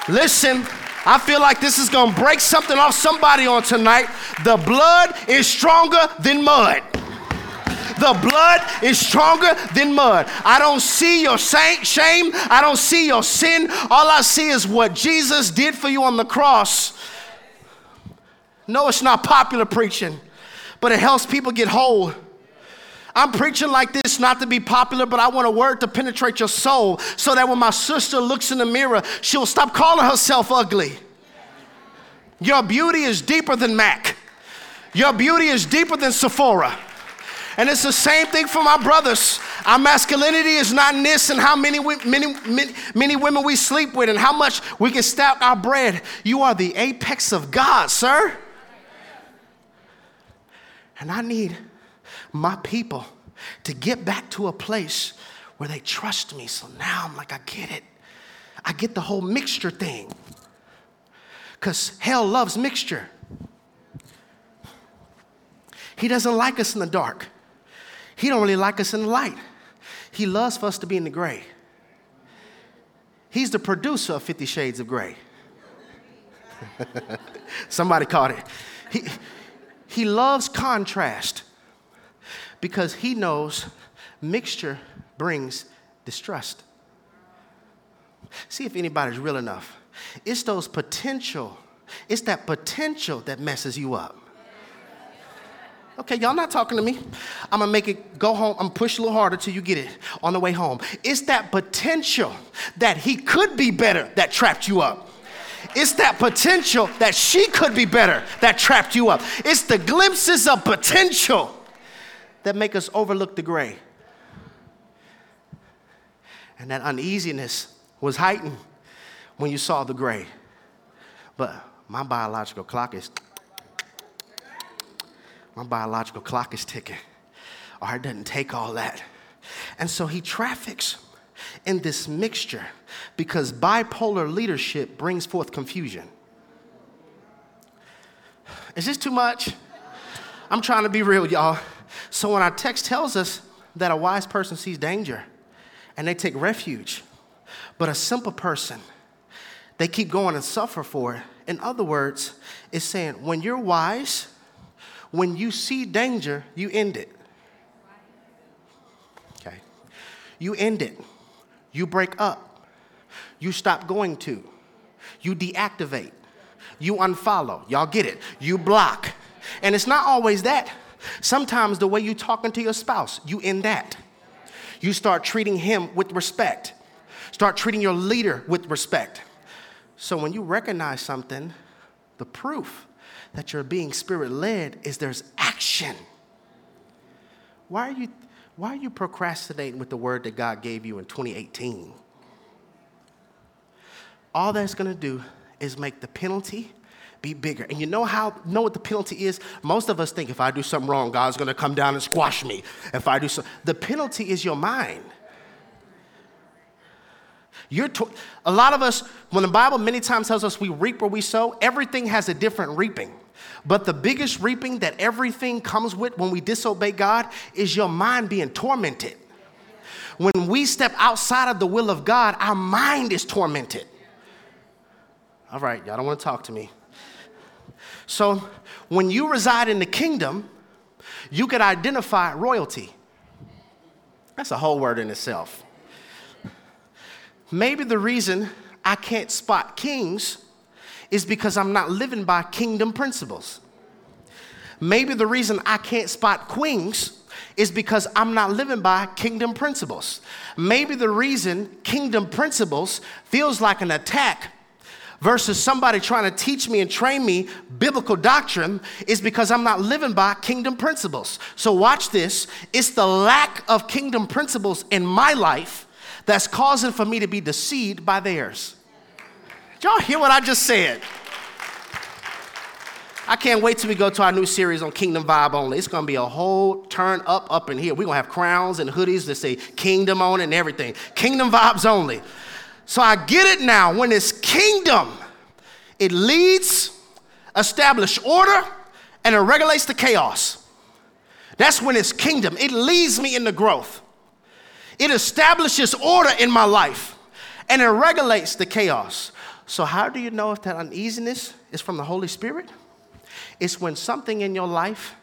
S1: Listen, I feel like this is gonna break something off somebody on tonight. The blood is stronger than mud. The blood is stronger than mud. I don't see your shame. I don't see your sin. All I see is what Jesus did for you on the cross. No, it's not popular preaching, but it helps people get whole. I'm preaching like this not to be popular, but I want a word to penetrate your soul so that when my sister looks in the mirror, she'll stop calling herself ugly. Your beauty is deeper than Mac. Your beauty is deeper than Sephora. And it's the same thing for my brothers. Our masculinity is not in this and how many, many, many, many women we sleep with and how much we can stack our bread. You are the apex of God, sir. And I need my people to get back to a place where they trust me. So now I'm like, I get it. I get the whole mixture thing. Because hell loves mixture. He doesn't like us in the dark. He don't really like us in the light. He loves for us to be in the gray. He's the producer of 50 Shades of Gray. Somebody caught it. He, he loves contrast because he knows mixture brings distrust. See if anybody's real enough. It's those potential, it's that potential that messes you up. Okay, y'all not talking to me. I'm gonna make it go home. I'm push a little harder till you get it on the way home. It's that potential that he could be better that trapped you up. It's that potential that she could be better that trapped you up. It's the glimpses of potential that make us overlook the gray. And that uneasiness was heightened when you saw the gray. But my biological clock is my biological clock is ticking. Or it doesn't take all that. And so he traffics in this mixture because bipolar leadership brings forth confusion. Is this too much? I'm trying to be real, y'all. So when our text tells us that a wise person sees danger and they take refuge, but a simple person, they keep going and suffer for it. In other words, it's saying when you're wise, when you see danger, you end it. Okay. You end it. You break up. You stop going to. You deactivate. You unfollow. Y'all get it. You block. And it's not always that. Sometimes the way you're talking to your spouse, you end that. You start treating him with respect. Start treating your leader with respect. So when you recognize something, the proof that you're being spirit led is there's action. Why are you why are you procrastinating with the word that God gave you in 2018? All that's going to do is make the penalty be bigger. And you know how know what the penalty is? Most of us think if I do something wrong, God's going to come down and squash me. If I do so, the penalty is your mind. You're to, a lot of us, when the Bible many times tells us we reap where we sow, everything has a different reaping. But the biggest reaping that everything comes with when we disobey God is your mind being tormented. When we step outside of the will of God, our mind is tormented. All right, y'all don't want to talk to me. So, when you reside in the kingdom, you could identify royalty. That's a whole word in itself. Maybe the reason I can't spot kings is because I'm not living by kingdom principles. Maybe the reason I can't spot queens is because I'm not living by kingdom principles. Maybe the reason kingdom principles feels like an attack versus somebody trying to teach me and train me biblical doctrine is because I'm not living by kingdom principles. So, watch this it's the lack of kingdom principles in my life that's causing for me to be deceived by theirs. Did y'all hear what I just said? I can't wait till we go to our new series on Kingdom Vibe only. It's gonna be a whole turn up up in here. We're gonna have crowns and hoodies that say Kingdom on it and everything. Kingdom vibes only. So I get it now. When it's kingdom, it leads, establish order, and it regulates the chaos. That's when it's kingdom. It leads me into growth. It establishes order in my life and it regulates the chaos. So, how do you know if that uneasiness is from the Holy Spirit? It's when something in your life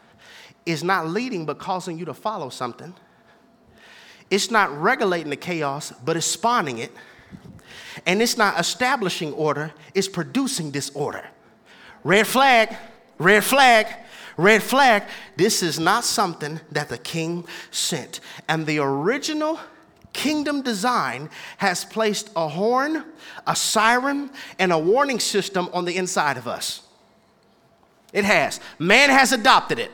S1: is not leading but causing you to follow something. It's not regulating the chaos, but it's spawning it. And it's not establishing order, it's producing disorder. Red flag, red flag, red flag. This is not something that the king sent. And the original kingdom design has placed a horn, a siren, and a warning system on the inside of us. It has. Man has adopted it.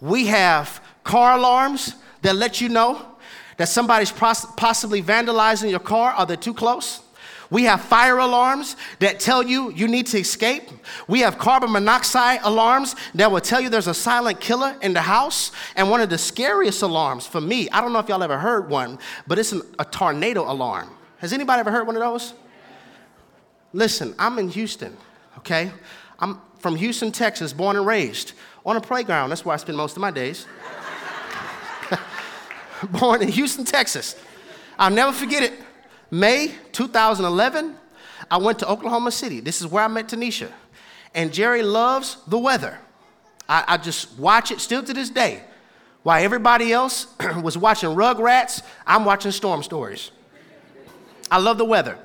S1: We have car alarms that let you know that somebody's possibly vandalizing your car. Are they too close? We have fire alarms that tell you you need to escape. We have carbon monoxide alarms that will tell you there's a silent killer in the house. And one of the scariest alarms for me, I don't know if y'all ever heard one, but it's an, a tornado alarm. Has anybody ever heard one of those? Listen, I'm in Houston. okay? I'm from Houston, Texas, born and raised on a playground. That's where I spend most of my days. born in Houston, Texas. I'll never forget it. May 2011, I went to Oklahoma City. This is where I met Tanisha. And Jerry loves the weather. I, I just watch it still to this day. While everybody else was watching Rugrats, I'm watching Storm Stories. I love the weather.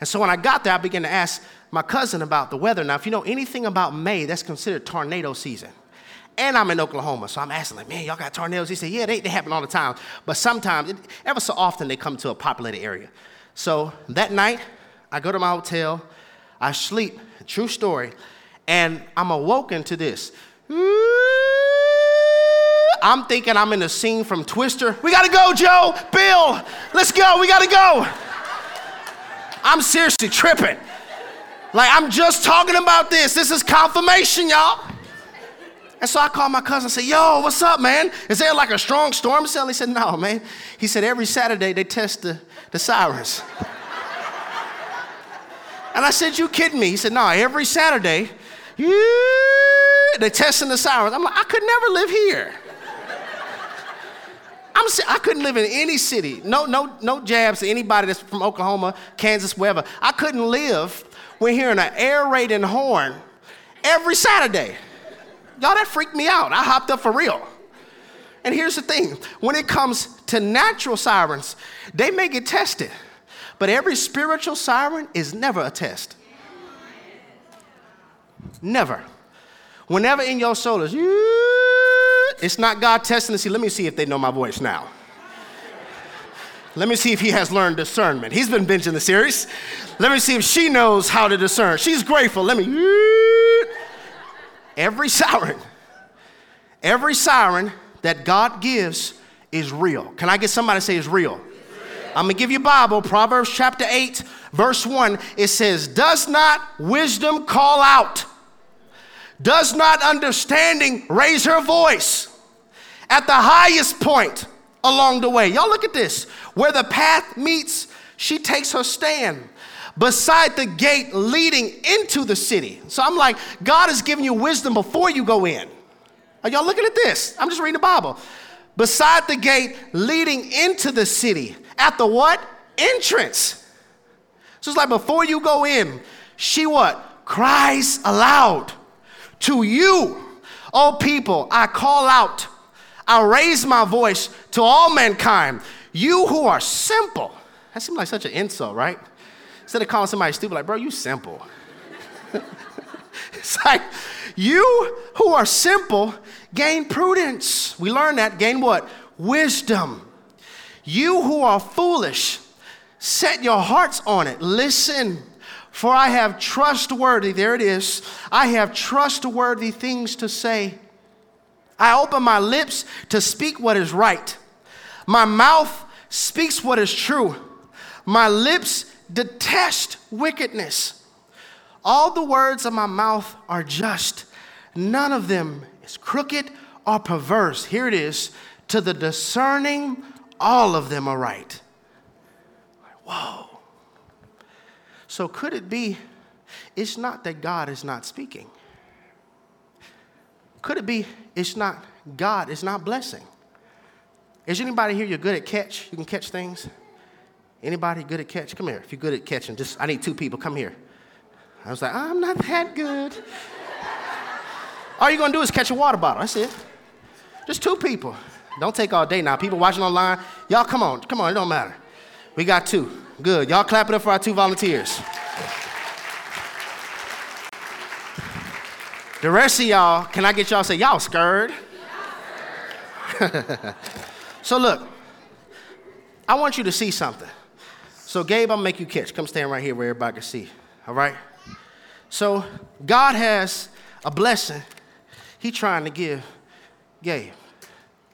S1: And so when I got there, I began to ask my cousin about the weather. Now, if you know anything about May, that's considered tornado season. And I'm in Oklahoma, so I'm asking, like, man, y'all got tornadoes? He said, yeah, they, they happen all the time. But sometimes, it, ever so often, they come to a populated area. So that night, I go to my hotel, I sleep, true story, and I'm awoken to this. I'm thinking I'm in a scene from Twister. We gotta go, Jo, Bill, let's go, we gotta go. I'm seriously tripping. Like, I'm just talking about this. This is confirmation, y'all. And so I called my cousin and said, Yo, what's up, man? Is there like a strong storm cell? He said, No, man. He said, Every Saturday they test the, the sirens. and I said, You kidding me? He said, No, every Saturday, they're testing the sirens. I'm like, I could never live here. I'm, I couldn't live in any city. No, no, no jabs to anybody that's from Oklahoma, Kansas, wherever. I couldn't live when hearing an air raiding horn every Saturday. Y'all, that freaked me out. I hopped up for real. And here's the thing when it comes to natural sirens, they may get tested, but every spiritual siren is never a test. Never. Whenever in your soul is, it's not God testing to see, let me see if they know my voice now. Let me see if he has learned discernment. He's been binging the series. Let me see if she knows how to discern. She's grateful. Let me. Every siren, every siren that God gives is real. Can I get somebody to say it's real? I'm gonna give you Bible, Proverbs chapter 8, verse 1. It says, Does not wisdom call out? Does not understanding raise her voice? At the highest point along the way. Y'all look at this. Where the path meets, she takes her stand beside the gate leading into the city. So I'm like, God is giving you wisdom before you go in. Are y'all looking at this? I'm just reading the Bible. Beside the gate leading into the city. At the what? Entrance. So it's like before you go in, she what? Cries aloud to you, oh people, I call out. I raise my voice to all mankind. You who are simple. That seems like such an insult, right? Instead of calling somebody stupid, like, bro, you simple. it's like, you who are simple gain prudence. We learn that. Gain what? Wisdom. You who are foolish, set your hearts on it. Listen, for I have trustworthy, there it is, I have trustworthy things to say. I open my lips to speak what is right. My mouth speaks what is true. My lips detest wickedness. All the words of my mouth are just. None of them is crooked or perverse. Here it is. To the discerning, all of them are right. Whoa. So could it be it's not that God is not speaking? Could it be it's not God is not blessing? Is anybody here you're good at catch? You can catch things? Anybody good at catch? Come here. If you're good at catching, just I need two people. Come here. I was like, ah, I'm not that good. all you're gonna do is catch a water bottle. That's it. Just two people. Don't take all day now. People watching online, y'all come on, come on, it don't matter. We got two. Good. Y'all clap it up for our two volunteers. The rest of y'all, can I get y'all say, y'all scared? so look, I want you to see something. So, Gabe, I'm gonna make you catch. Come stand right here where everybody can see. All right? So, God has a blessing He trying to give Gabe.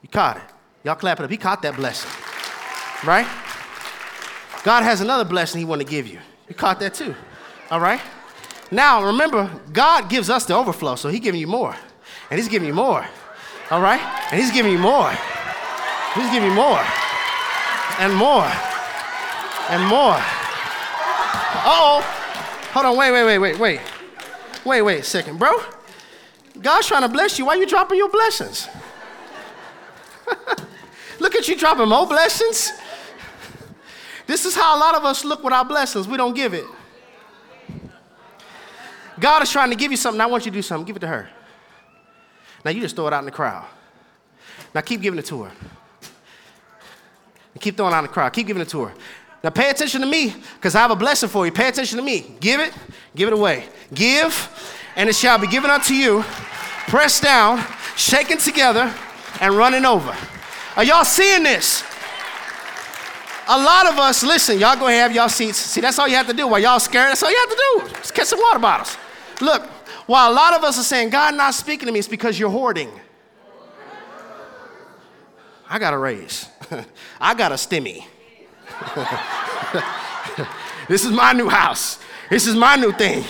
S1: You caught it. Y'all clap it up. He caught that blessing. Right? God has another blessing He want to give you. You caught that too. All right? Now, remember, God gives us the overflow, so He's giving you more. And He's giving you more. All right? And He's giving you more. He's giving you more. And more and more. oh. Hold on, wait, wait, wait, wait, wait. wait, wait a second, bro. God's trying to bless you. Why are you dropping your blessings? look at you dropping more blessings. This is how a lot of us look with our blessings. We don't give it. God is trying to give you something. I want you to do something. Give it to her. Now you just throw it out in the crowd. Now keep giving it to her. Keep throwing it out in the crowd. Keep giving it to her. Now pay attention to me, because I have a blessing for you. Pay attention to me. Give it, give it away. Give, and it shall be given unto you, pressed down, shaken together, and running over. Are y'all seeing this? A lot of us, listen, y'all go ahead have y'all seats. See, that's all you have to do. While y'all scared, that's all you have to do. Just catch some water bottles. Look, while a lot of us are saying, God not speaking to me, it's because you're hoarding. I got a raise. I got a stimmy. this is my new house. This is my new thing.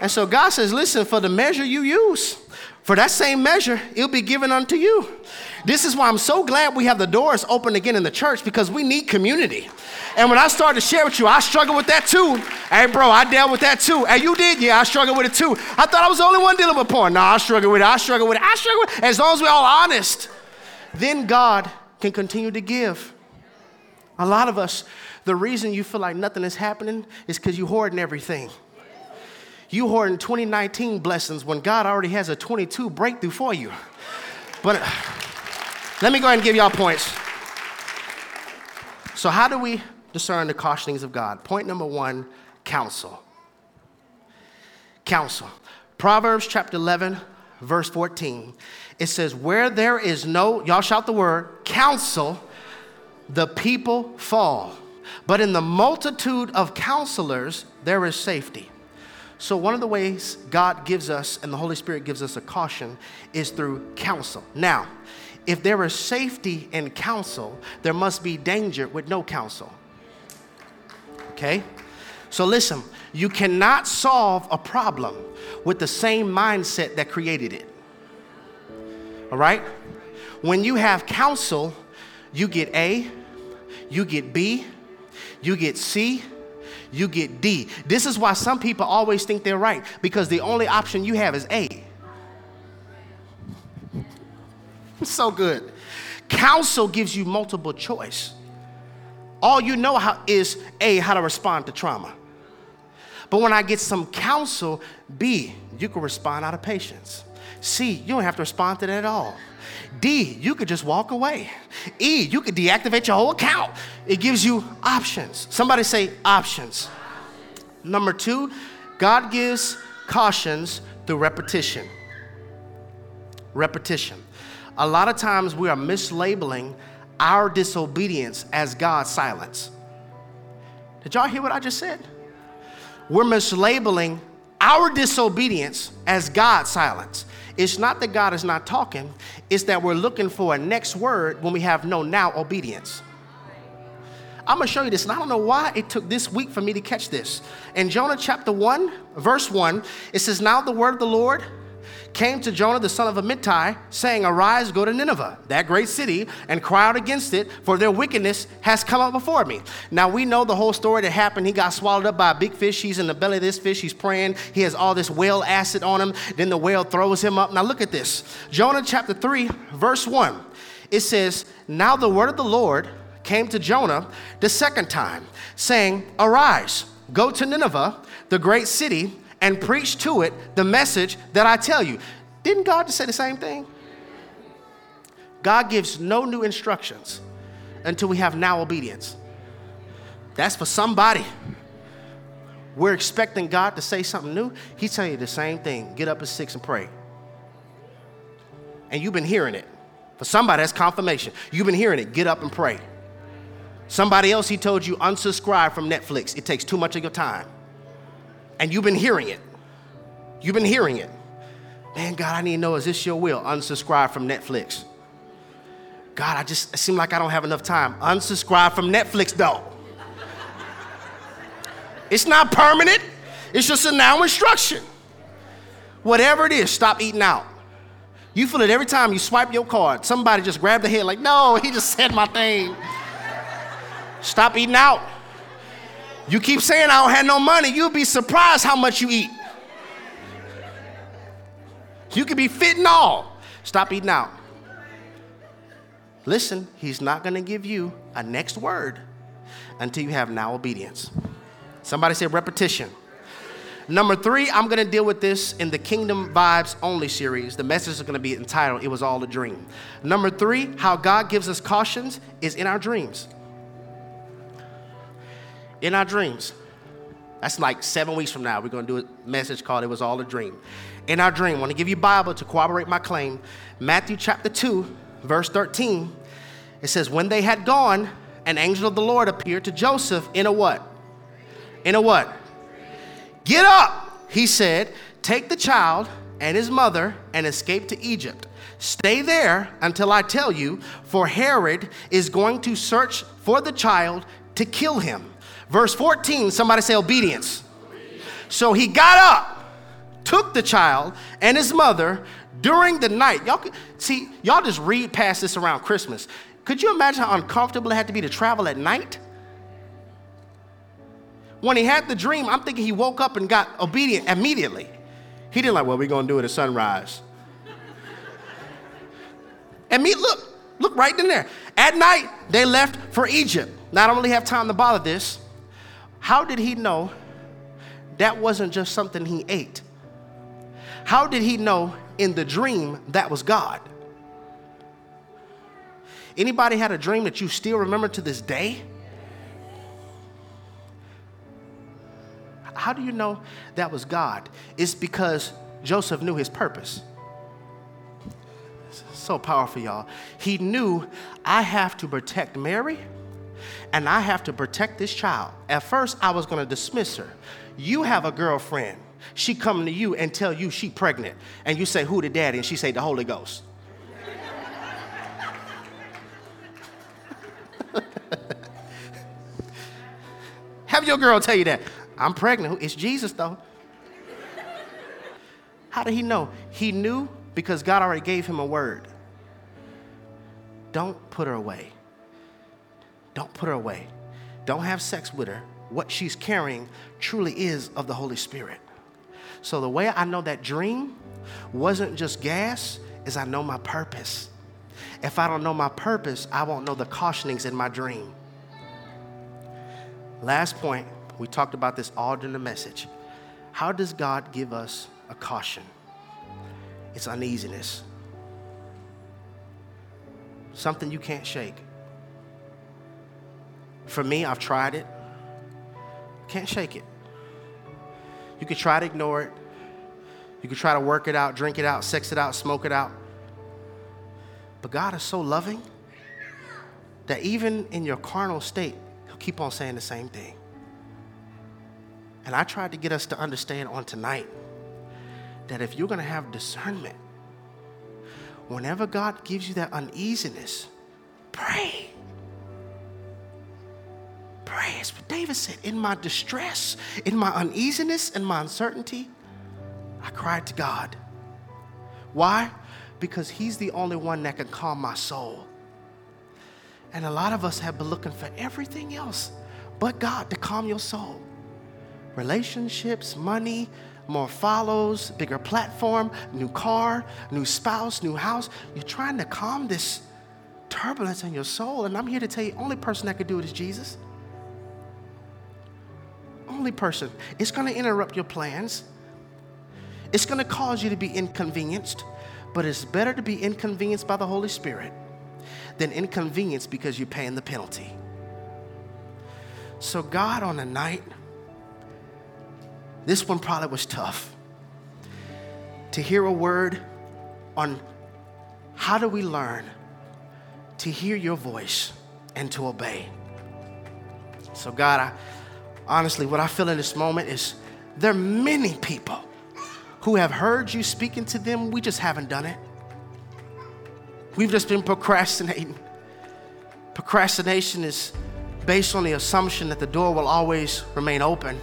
S1: And so God says, listen, for the measure you use, for that same measure, it'll be given unto you. This is why I'm so glad we have the doors open again in the church because we need community. And when I started to share with you, I struggled with that too. Hey, bro, I dealt with that too. And you did? Yeah, I struggled with it too. I thought I was the only one dealing with porn. No, I struggled with it. I struggled with it. I struggled with it. As long as we're all honest, then God can continue to give. A lot of us, the reason you feel like nothing is happening is because you're hoarding everything. You hoarding 2019 blessings when God already has a 22 breakthrough for you. But let me go ahead and give y'all points. So, how do we discern the cautionings of God? Point number one counsel. Counsel. Proverbs chapter 11, verse 14. It says, Where there is no, y'all shout the word, counsel, the people fall. But in the multitude of counselors, there is safety. So, one of the ways God gives us and the Holy Spirit gives us a caution is through counsel. Now, if there is safety in counsel, there must be danger with no counsel. Okay? So, listen, you cannot solve a problem with the same mindset that created it. All right? When you have counsel, you get A, you get B, you get C, you get D. This is why some people always think they're right because the only option you have is A. so good. Counsel gives you multiple choice. All you know how is A, how to respond to trauma. But when I get some counsel, B, you can respond out of patience. C, you don't have to respond to that at all. D, you could just walk away. E, you could deactivate your whole account. It gives you options. Somebody say options. Number two, God gives cautions through repetition. Repetition. A lot of times we are mislabeling our disobedience as God's silence. Did y'all hear what I just said? We're mislabeling our disobedience as God's silence. It's not that God is not talking, it's that we're looking for a next word when we have no now obedience. I'm gonna show you this, and I don't know why it took this week for me to catch this. In Jonah chapter 1, verse 1, it says, Now the word of the Lord came to Jonah the son of Amittai, saying, Arise, go to Nineveh, that great city, and cry out against it, for their wickedness has come up before me. Now we know the whole story that happened. He got swallowed up by a big fish. He's in the belly of this fish. He's praying. He has all this whale acid on him. Then the whale throws him up. Now look at this. Jonah chapter 3, verse 1. It says, Now the word of the Lord came to Jonah the second time, saying, Arise, go to Nineveh, the great city and preach to it the message that I tell you. Didn't God just say the same thing? God gives no new instructions until we have now obedience. That's for somebody. We're expecting God to say something new. He's telling you the same thing. Get up at six and pray. And you've been hearing it. For somebody, that's confirmation. You've been hearing it. Get up and pray. Somebody else, he told you, unsubscribe from Netflix. It takes too much of your time and you've been hearing it. You've been hearing it. Man, God, I need to know is this your will? Unsubscribe from Netflix. God, I just it seem like I don't have enough time. Unsubscribe from Netflix, though. it's not permanent, it's just a now instruction. Whatever it is, stop eating out. You feel it every time you swipe your card. Somebody just grab the head, like, no, he just said my thing. Stop eating out. You keep saying I don't have no money, you'll be surprised how much you eat. You could be fit and all. Stop eating out. Listen, he's not going to give you a next word until you have now obedience. Somebody say repetition. Number three, I'm going to deal with this in the Kingdom Vibes Only series. The message is going to be entitled, It Was All a Dream. Number three, how God gives us cautions is in our dreams. In our dreams. That's like seven weeks from now. We're going to do a message called It Was All a Dream. In our dream, I want to give you Bible to corroborate my claim. Matthew chapter 2, verse 13. It says, When they had gone, an angel of the Lord appeared to Joseph in a what? In a what? Get up, he said, take the child and his mother and escape to Egypt. Stay there until I tell you, for Herod is going to search for the child to kill him. Verse 14, somebody say obedience. So he got up, took the child and his mother during the night. Y'all see, y'all just read past this around Christmas. Could you imagine how uncomfortable it had to be to travel at night? When he had the dream, I'm thinking he woke up and got obedient immediately. He didn't like, well, we're gonna do it at sunrise. and me, look, look right in there. At night, they left for Egypt. Don't really have time to bother this. How did he know that wasn't just something he ate? How did he know in the dream that was God? Anybody had a dream that you still remember to this day? How do you know that was God? It's because Joseph knew his purpose. So powerful, y'all. He knew I have to protect Mary and I have to protect this child. At first, I was to dismiss her. You have a girlfriend. She come to you and tell you she pregnant. And you say, who the daddy? And she say, the Holy Ghost. have your girl tell you that. I'm pregnant. It's Jesus, though. How did he know? He knew because God already gave him a word. Don't put her away. Don't put her away. Don't have sex with her. What she's carrying truly is of the Holy Spirit. So the way I know that dream wasn't just gas, is I know my purpose. If I don't know my purpose, I won't know the cautionings in my dream. Last point we talked about this all during the message. How does God give us a caution? It's uneasiness. Something you can't shake. For me, I've tried it. Can't shake it. You can try to ignore it. You can try to work it out, drink it out, sex it out, smoke it out. But God is so loving that even in your carnal state, He'll keep on saying the same thing. And I tried to get us to understand on tonight that if you're going to have discernment, whenever God gives you that uneasiness, pray. Pray. As David said, in my distress, in my uneasiness, in my uncertainty, I cried to God. Why? Because He's the only one that can calm my soul. And a lot of us have been looking for everything else but God to calm your soul relationships, money, more follows, bigger platform, new car, new spouse, new house. You're trying to calm this turbulence in your soul. And I'm here to tell you, only person that could do it is Jesus. Only person. It's going to interrupt your plans. It's going to cause you to be inconvenienced, but it's better to be inconvenienced by the Holy Spirit than inconvenienced because you're paying the penalty. So, God, on a night, this one probably was tough. To hear a word on how do we learn to hear your voice and to obey. So, God, I, honestly, what I feel in this moment is there are many people who have heard you speaking to them, we just haven't done it. We've just been procrastinating. Procrastination is based on the assumption that the door will always remain open.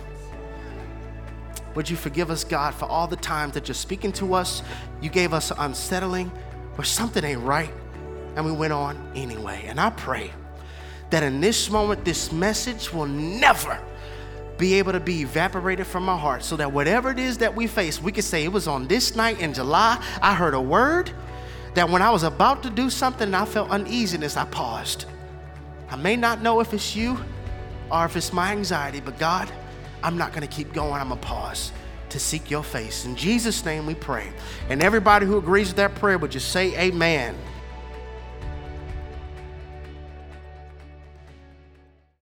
S1: Would you forgive us, God, for all the times that you're speaking to us? You gave us unsettling where something ain't right, and we went on anyway. And I pray that in this moment, this message will never be able to be evaporated from our heart so that whatever it is that we face, we can say, It was on this night in July, I heard a word that when I was about to do something I felt uneasiness, I paused. I may not know if it's you or if it's my anxiety, but God, I'm not going to keep going. I'm going to pause to seek your face. In Jesus' name we pray. And everybody who agrees with that prayer would just say, Amen.